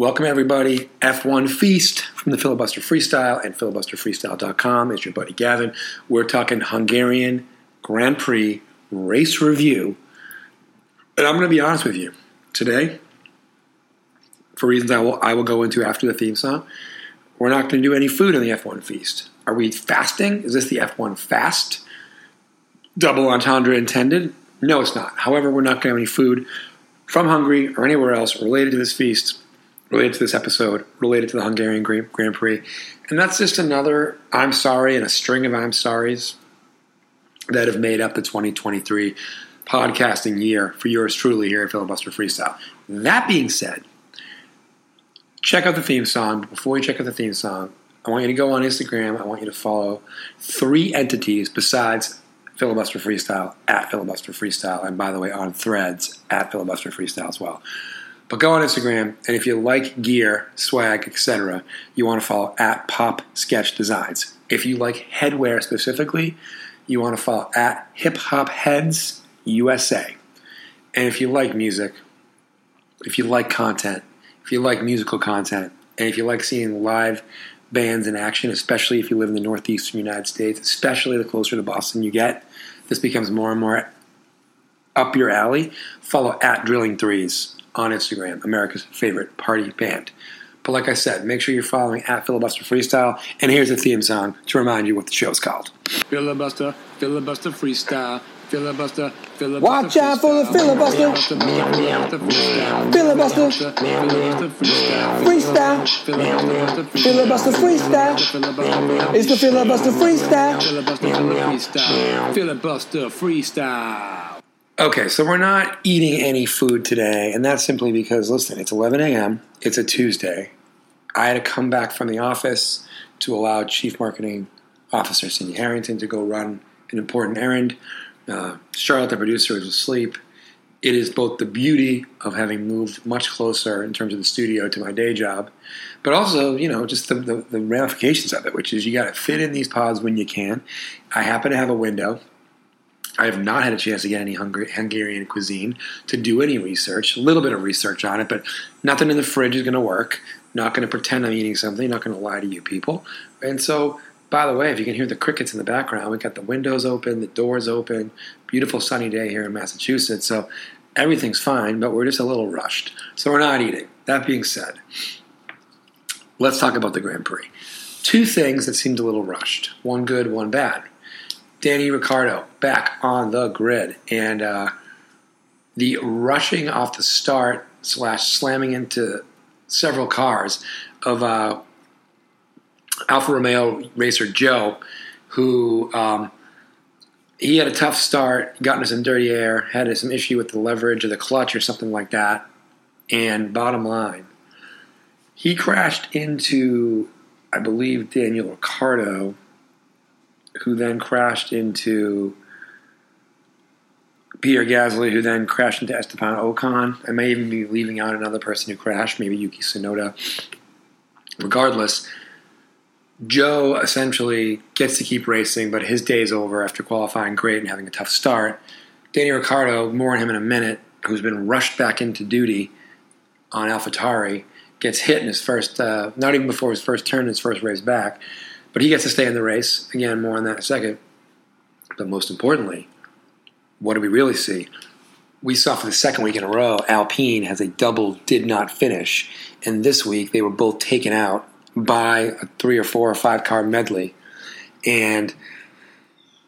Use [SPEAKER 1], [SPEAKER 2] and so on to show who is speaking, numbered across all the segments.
[SPEAKER 1] Welcome, everybody. F1 Feast from the Filibuster Freestyle and filibusterfreestyle.com is your buddy Gavin. We're talking Hungarian Grand Prix race review. And I'm going to be honest with you. Today, for reasons I will, I will go into after the theme song, we're not going to do any food in the F1 Feast. Are we fasting? Is this the F1 fast? Double entendre intended? No, it's not. However, we're not going to have any food from Hungary or anywhere else related to this feast related to this episode, related to the Hungarian Grand Prix. And that's just another I'm sorry and a string of I'm sorries that have made up the 2023 podcasting year for yours truly here at Filibuster Freestyle. That being said, check out the theme song. Before you check out the theme song, I want you to go on Instagram. I want you to follow three entities besides Filibuster Freestyle at Filibuster Freestyle, and by the way, on threads at Filibuster Freestyle as well. But go on Instagram, and if you like gear, swag, etc., you want to follow at Pop Sketch Designs. If you like headwear specifically, you want to follow at Hip Hop Heads USA. And if you like music, if you like content, if you like musical content, and if you like seeing live bands in action, especially if you live in the northeastern United States, especially the closer to Boston you get, this becomes more and more up your alley. Follow at Drilling Threes on Instagram, America's favorite party band. But like I said, make sure you're following at Filibuster Freestyle. And here's the theme song to remind you what the show's called.
[SPEAKER 2] Filibuster, filibuster freestyle. Filibuster, filibuster.
[SPEAKER 3] Watch out for the filibuster. Filibuster. Freestyle. Filibuster freestyle. It's the filibuster freestyle.
[SPEAKER 2] Filibuster freestyle.
[SPEAKER 1] Okay, so we're not eating any food today, and that's simply because, listen, it's 11 a.m., it's a Tuesday. I had to come back from the office to allow Chief Marketing Officer Cindy Harrington to go run an important errand. Uh, Charlotte, the producer, was asleep. It is both the beauty of having moved much closer in terms of the studio to my day job, but also, you know, just the, the, the ramifications of it, which is you got to fit in these pods when you can. I happen to have a window I have not had a chance to get any Hungarian cuisine to do any research, a little bit of research on it, but nothing in the fridge is going to work. Not going to pretend I'm eating something, not going to lie to you people. And so, by the way, if you can hear the crickets in the background, we've got the windows open, the doors open, beautiful sunny day here in Massachusetts. So everything's fine, but we're just a little rushed. So we're not eating. That being said, let's talk about the Grand Prix. Two things that seemed a little rushed one good, one bad. Danny Ricciardo back on the grid. And uh, the rushing off the start slash slamming into several cars of uh, Alfa Romeo racer Zhou, who um, he had a tough start, got into some dirty air, had some issue with the leverage of the clutch or something like that. And bottom line, he crashed into, I believe, Daniel Ricciardo who then crashed into Pierre Gasly, who then crashed into Esteban Ocon. I may even be leaving out another person who crashed, maybe Yuki Tsunoda. Regardless, Zhou essentially gets to keep racing, but his day's over after qualifying great and having a tough start. Danny Ricciardo, more on him in a minute, who's been rushed back into duty on AlphaTauri, gets hit in his first, uh, not even before his first turn, his first race back but he gets to stay in the race. Again, more on that in a second. But most importantly, what do we really see? We saw for the second week in a row, Alpine has a double did not finish. And this week, they were both taken out by a three or four or five car medley. And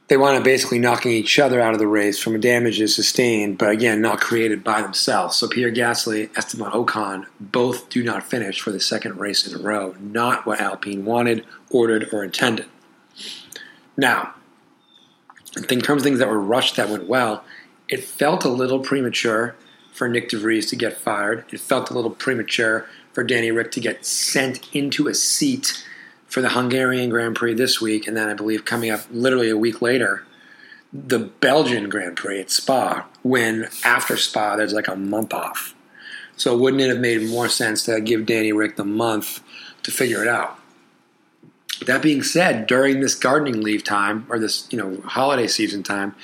[SPEAKER 1] they wound up basically knocking each other out of the race from damages sustained, but again, not created by themselves. So Pierre Gasly, Esteban Ocon both do not finish for the second race in a row. Not what Alpine wanted, ordered, or intended. Now, in terms of things that were rushed that went well, it felt a little premature for Nick de Vries to get fired. It felt a little premature for Danny Ric to get sent into a seat for the Hungarian Grand Prix this week, and then I believe coming up literally a week later, the Belgian Grand Prix at Spa, when after Spa there's like a month off. So wouldn't it have made more sense to give Danny Ric the month to figure it out? That being said, during this gardening leave time or this you know holiday season time,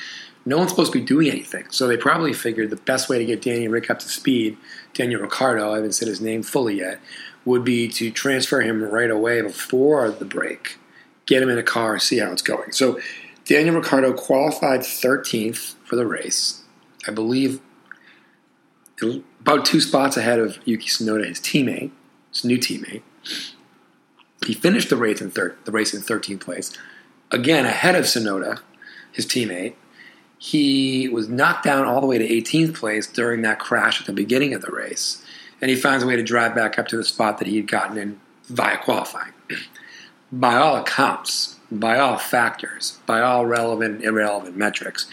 [SPEAKER 1] No one's supposed to be doing anything. So they probably figured the best way to get Danny Rick up to speed, Daniel Ricciardo, I haven't said his name fully yet, would be to transfer him right away before the break, get him in a car, see how it's going. So Daniel Ricciardo qualified 13th for the race. I believe about two spots ahead of Yuki Tsunoda, his teammate, his new teammate. He finished the race in third, the race in 13th place, again ahead of Tsunoda, his teammate. He was knocked down all the way to 18th place during that crash at the beginning of the race, and he finds a way to drive back up to the spot that he had gotten in via qualifying. By all accounts, by all factors, by all relevant and irrelevant metrics,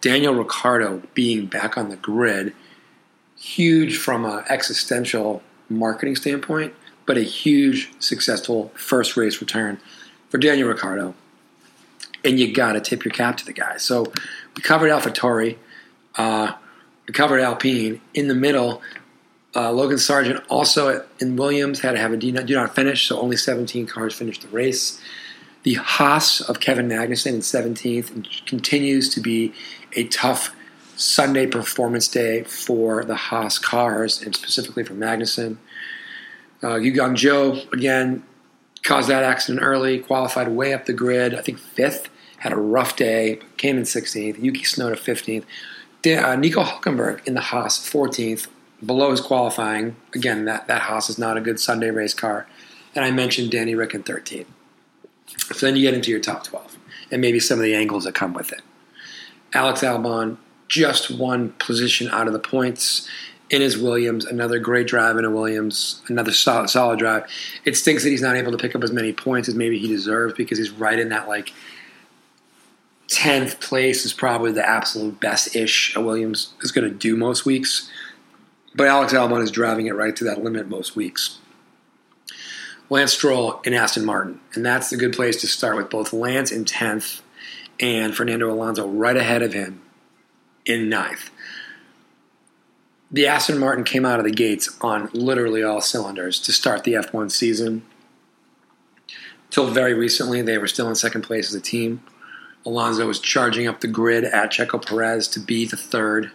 [SPEAKER 1] Daniel Ricciardo being back on the grid, huge from an existential marketing standpoint, but a huge successful first race return for Daniel Ricciardo. And you got to tip your cap to the guy. So we covered AlphaTauri, uh, we covered Alpine. In the middle, uh, Logan Sargent also in Williams had to have a do not, do not finish, so only 17 cars finished the race. The Haas of Kevin Magnussen in 17th continues to be a tough Sunday performance day for the Haas cars, and specifically for Magnussen. Uh, Yugong Zhou, again, caused that accident early, qualified way up the grid, I think fifth, had a rough day, came in 16th. Yuki Tsunoda 15th. Uh, Nico Hulkenberg in the Haas 14th, below his qualifying. Again, that, that Haas is not a good Sunday race car. And I mentioned Danny Rick in 13th. So then you get into your top 12 and maybe some of the angles that come with it. Alex Albon, just one position out of the points in his Williams, another great drive in a Williams, another solid, solid drive. It stinks that he's not able to pick up as many points as maybe he deserves because he's right in that like 10th place is probably the absolute best ish a Williams is going to do most weeks. But Alex Albon is driving it right to that limit most weeks. Lance Stroll and Aston Martin. And that's a good place to start with both Lance in 10th and Fernando Alonso right ahead of him in ninth. The Aston Martin came out of the gates on literally all cylinders to start the F1 season. Till very recently, they were still in second place as a team. Alonso was charging up the grid at Checo Perez to be the third.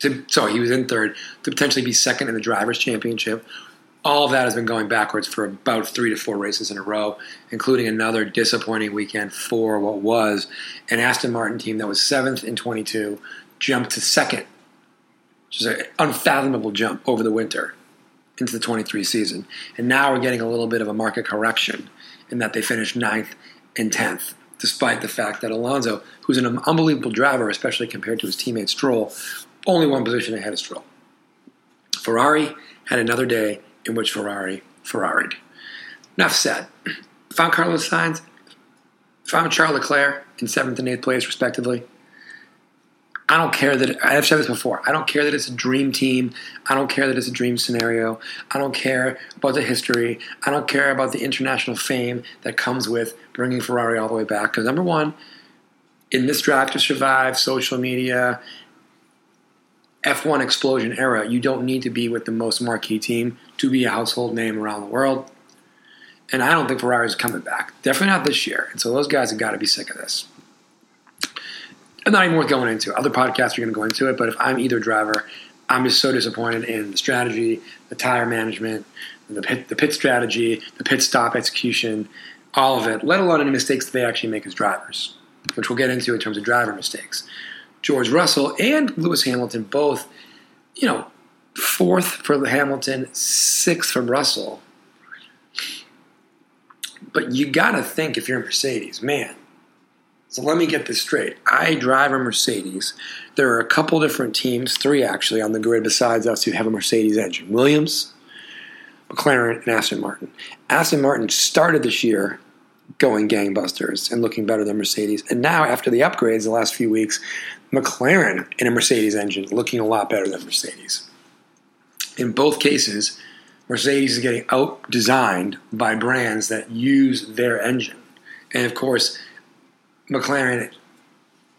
[SPEAKER 1] To, he was in third to potentially be second in the Drivers' Championship. All of that has been going backwards for about three to four races in a row, including another disappointing weekend for what was an Aston Martin team that was seventh in 22, jumped to second, which is an unfathomable jump over the winter into the 23 season. And now we're getting a little bit of a market correction in that they finished ninth and 10th despite the fact that Alonso, who's an unbelievable driver, especially compared to his teammate Stroll, only one position ahead of Stroll. Ferrari had another day in which Ferrari Ferraried. Enough said. Found Carlos Sainz, found Charles Leclerc in seventh and eighth place, respectively. I don't care that I've said this before. I don't care that it's a dream team. I don't care that it's a dream scenario. I don't care about the history. I don't care about the international fame that comes with bringing Ferrari all the way back. Because number one, in this drive to survive, social media, F1 explosion era, you don't need to be with the most marquee team to be a household name around the world. And I don't think Ferrari's coming back. Definitely not this year. And so those guys have got to be sick of this. I'm not even worth going into. Other podcasts are going to go into it, but if I'm either driver, I'm just so disappointed in the strategy, the tire management, the pit, the pit strategy, the pit stop execution, all of it, let alone any mistakes that they actually make as drivers, which we'll get into in terms of driver mistakes. George Russell and Lewis Hamilton both, you know, fourth for Hamilton, sixth from Russell. But you got to think if you're a Mercedes, man, so let me get this straight. I drive a Mercedes. There are a couple different teams, three actually, on the grid besides us who have a Mercedes engine Williams, McLaren, and Aston Martin. Aston Martin started this year going gangbusters and looking better than Mercedes. And now, after the upgrades the last few weeks, McLaren in a Mercedes engine looking a lot better than Mercedes. In both cases, Mercedes is getting out designed by brands that use their engine. And of course, McLaren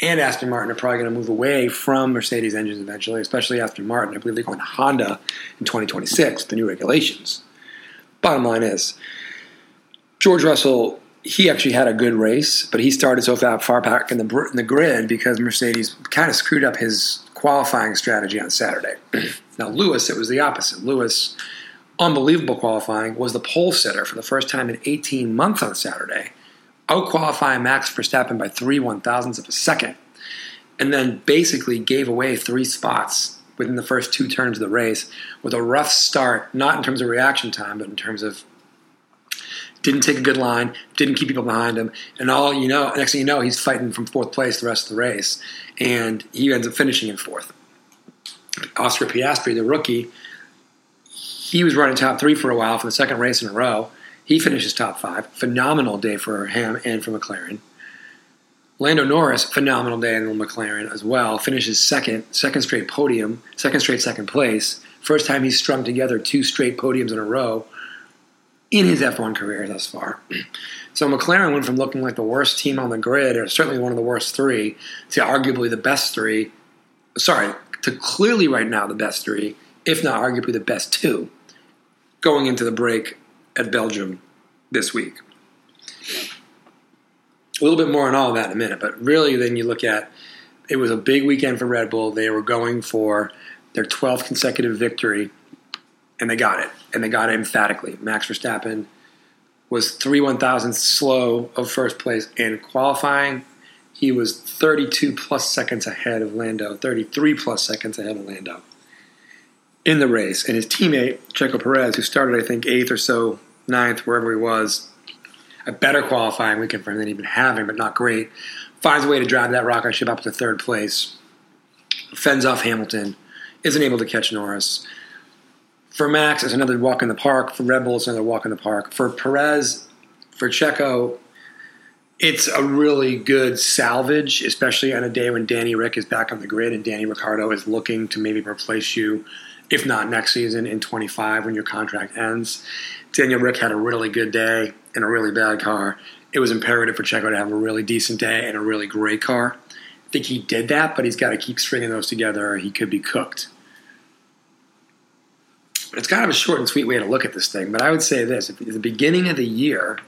[SPEAKER 1] and Aston Martin are probably going to move away from Mercedes engines eventually, especially Aston Martin. I believe they're going to Honda in 2026, the new regulations. Bottom line is, George Russell he actually had a good race, but he started so far, back in the in the grid because Mercedes kind of screwed up his qualifying strategy on Saturday. now Lewis, it was the opposite. Lewis, unbelievable qualifying, was the pole sitter for the first time in 18 months on Saturday, out qualifying Max Verstappen by three one thousandths of a second, and then basically gave away three spots within the first two turns of the race with a rough start, not in terms of reaction time, but in terms of didn't take a good line, didn't keep people behind him, and all you know, next thing you know, he's fighting from fourth place the rest of the race, and he ends up finishing in fourth. Oscar Piastri, the rookie, he was running top three for a while for the second race in a row. He finishes top five. Phenomenal day for him and for McLaren. Lando Norris, phenomenal day in McLaren as well. Finishes second, second straight podium, second straight second place. First time he's strung together two straight podiums in a row in his F1 career thus far. So McLaren went from looking like the worst team on the grid, or certainly one of the worst three, to arguably the best three. Sorry, to clearly right now the best three, if not arguably the best two, going into the break at Belgium this week. A little bit more on all of that in a minute, but really, then you look at it was a big weekend for Red Bull. They were going for their 12th consecutive victory, and they got it, and they got it emphatically. Max Verstappen was three one thousandths slow of first place in qualifying. He was 32 plus seconds ahead of Lando, 33 plus seconds ahead of Lando in the race. And his teammate, Checo Perez, who started, I think, eighth or so, ninth, wherever he was, a better qualifying weekend for him than he'd been having, but not great, finds a way to drive that rocket ship up to third place, fends off Hamilton, isn't able to catch Norris. For Max, it's another walk in the park. For Red Bull, it's another walk in the park. For Perez, for Checo, it's a really good salvage, especially on a day when Danny Rick is back on the grid and Danny Ricciardo is looking to maybe replace you, if not next season in 25 when your contract ends. Daniel Rick had a really good day in a really bad car. It was imperative for Checo to have a really decent day and a really great car. I think he did that, but he's got to keep stringing those together or he could be cooked. It's kind of a short and sweet way to look at this thing, but I would say this: at the beginning of the year,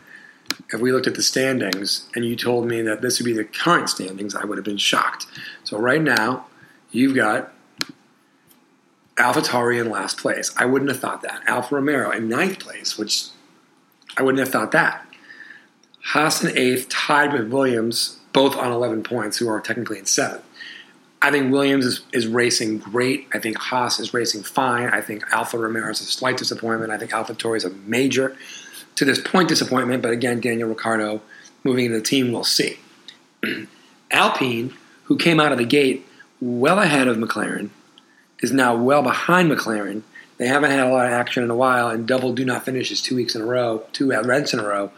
[SPEAKER 1] if we looked at the standings and you told me that this would be the current standings, I would have been shocked. So right now, you've got AlphaTauri in last place. I wouldn't have thought that. Alfa Romeo in ninth place, which I wouldn't have thought that. Haas in eighth, tied with Williams, both on 11 points, who are technically in seventh. I think Williams is, is racing great. I think Haas is racing fine. I think Alfa Romeo is a slight disappointment. I think AlphaTauri is a major to this point disappointment, but again, Daniel Ricciardo moving into the team, we'll see. Alpine, who came out of the gate well ahead of McLaren, is now well behind McLaren. They haven't had a lot of action in a while, and double do not finishes two weeks in a row, two rents in a row.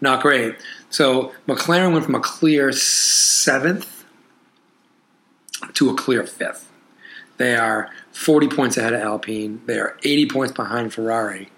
[SPEAKER 1] Not great. So McLaren went from a clear seventh to a clear fifth. They are 40 points ahead of Alpine. They are 80 points behind Ferrari.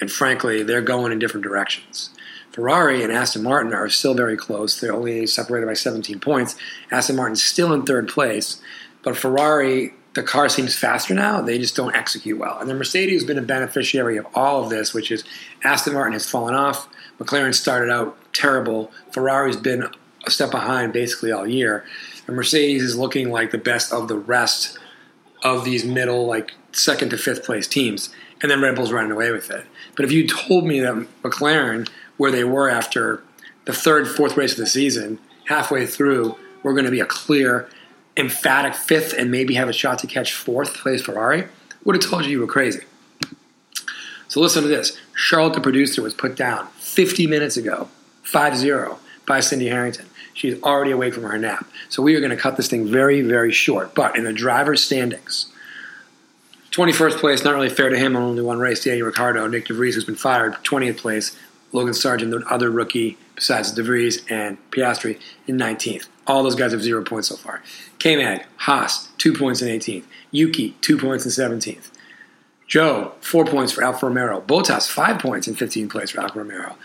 [SPEAKER 1] And frankly, they're going in different directions. Ferrari and Aston Martin are still very close. They're only separated by 17 points. Aston Martin's still in third place, but Ferrari, the car seems faster now. They just don't execute well. And then Mercedes has been a beneficiary of all of this, which is Aston Martin has fallen off. McLaren started out terrible. Ferrari's been a step behind basically all year. And Mercedes is looking like the best of the rest of these middle, like second to fifth place teams. And then Red Bull's running away with it. But if you told me that McLaren, where they were after the third, fourth race of the season, halfway through, were going to be a clear, emphatic fifth and maybe have a shot to catch fourth place Ferrari, would have told you you were crazy. So listen to this. Charlotte, the producer, was put down 50 minutes ago, 5 0, by Cindy Harrington. She's already awake from her nap. So we are going to cut this thing very, very short. But in the driver's standings, 21st place, not really fair to him on only one race. Daniel Ricciardo, Nick DeVries, who's been fired, 20th place. Logan Sargent, the other rookie besides DeVries and Piastri, in 19th. All those guys have zero points so far. K Mag, Haas, two points in 18th. Yuki, two points in 17th. Zhou, four points for Alfa Romeo. Bottas, five points in 15th place for Alfa Romeo.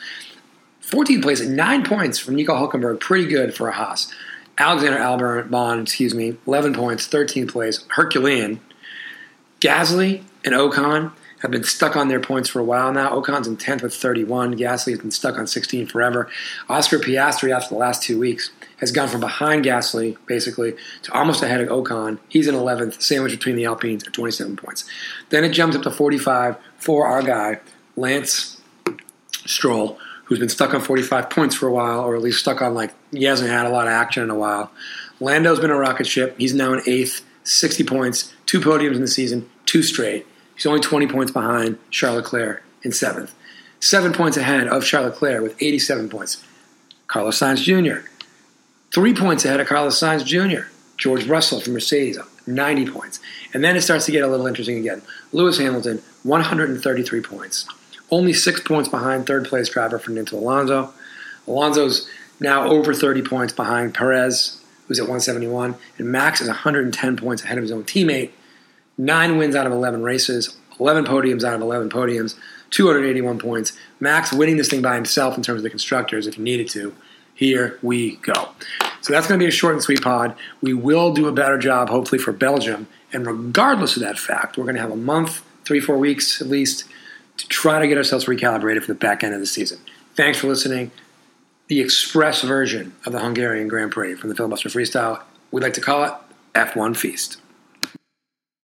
[SPEAKER 1] 14th place and nine points from Nico Hulkenberg. Pretty good for a Haas. Alexander Albon, Bond, excuse me, 11 points, 13th place. Herculean. Gasly and Ocon, have been stuck on their points for a while now. Ocon's in 10th with 31. Gasly's been stuck on 16 forever. Oscar Piastri, after the last two weeks, has gone from behind Gasly, basically, to almost ahead of Ocon. He's in 11th, sandwiched between the Alpines at 27 points. Then it jumps up to 45 for our guy, Lance Stroll, who's been stuck on 45 points for a while, or at least stuck on, like, he hasn't had a lot of action in a while. Lando's been a rocket ship. He's now in eighth, 60 points, two podiums in the season, two straight. He's only 20 points behind Charles Leclerc in seventh. Seven points ahead of Charles Leclerc with 87 points. Carlos Sainz Jr. Three points ahead of Carlos Sainz Jr. George Russell from Mercedes, 90 points. And then it starts to get a little interesting again. Lewis Hamilton, 133 points. Only six points behind third place driver Fernando Alonso. Alonso's now over 30 points behind Perez, who's at 171. And Max is 110 points ahead of his own teammate. Nine wins out of 11 races, 11 podiums out of 11 podiums, 281 points. Max winning this thing by himself in terms of the constructors if he needed to. Here we go. So that's going to be a short and sweet pod. We will do a better job, hopefully, for Belgium. And regardless of that fact, we're going to have a month, three, four weeks at least, to try to get ourselves recalibrated for the back end of the season. Thanks for listening. The express version of the Hungarian Grand Prix from the Filibuster Freestyle, We'd like to call it F1 Feast.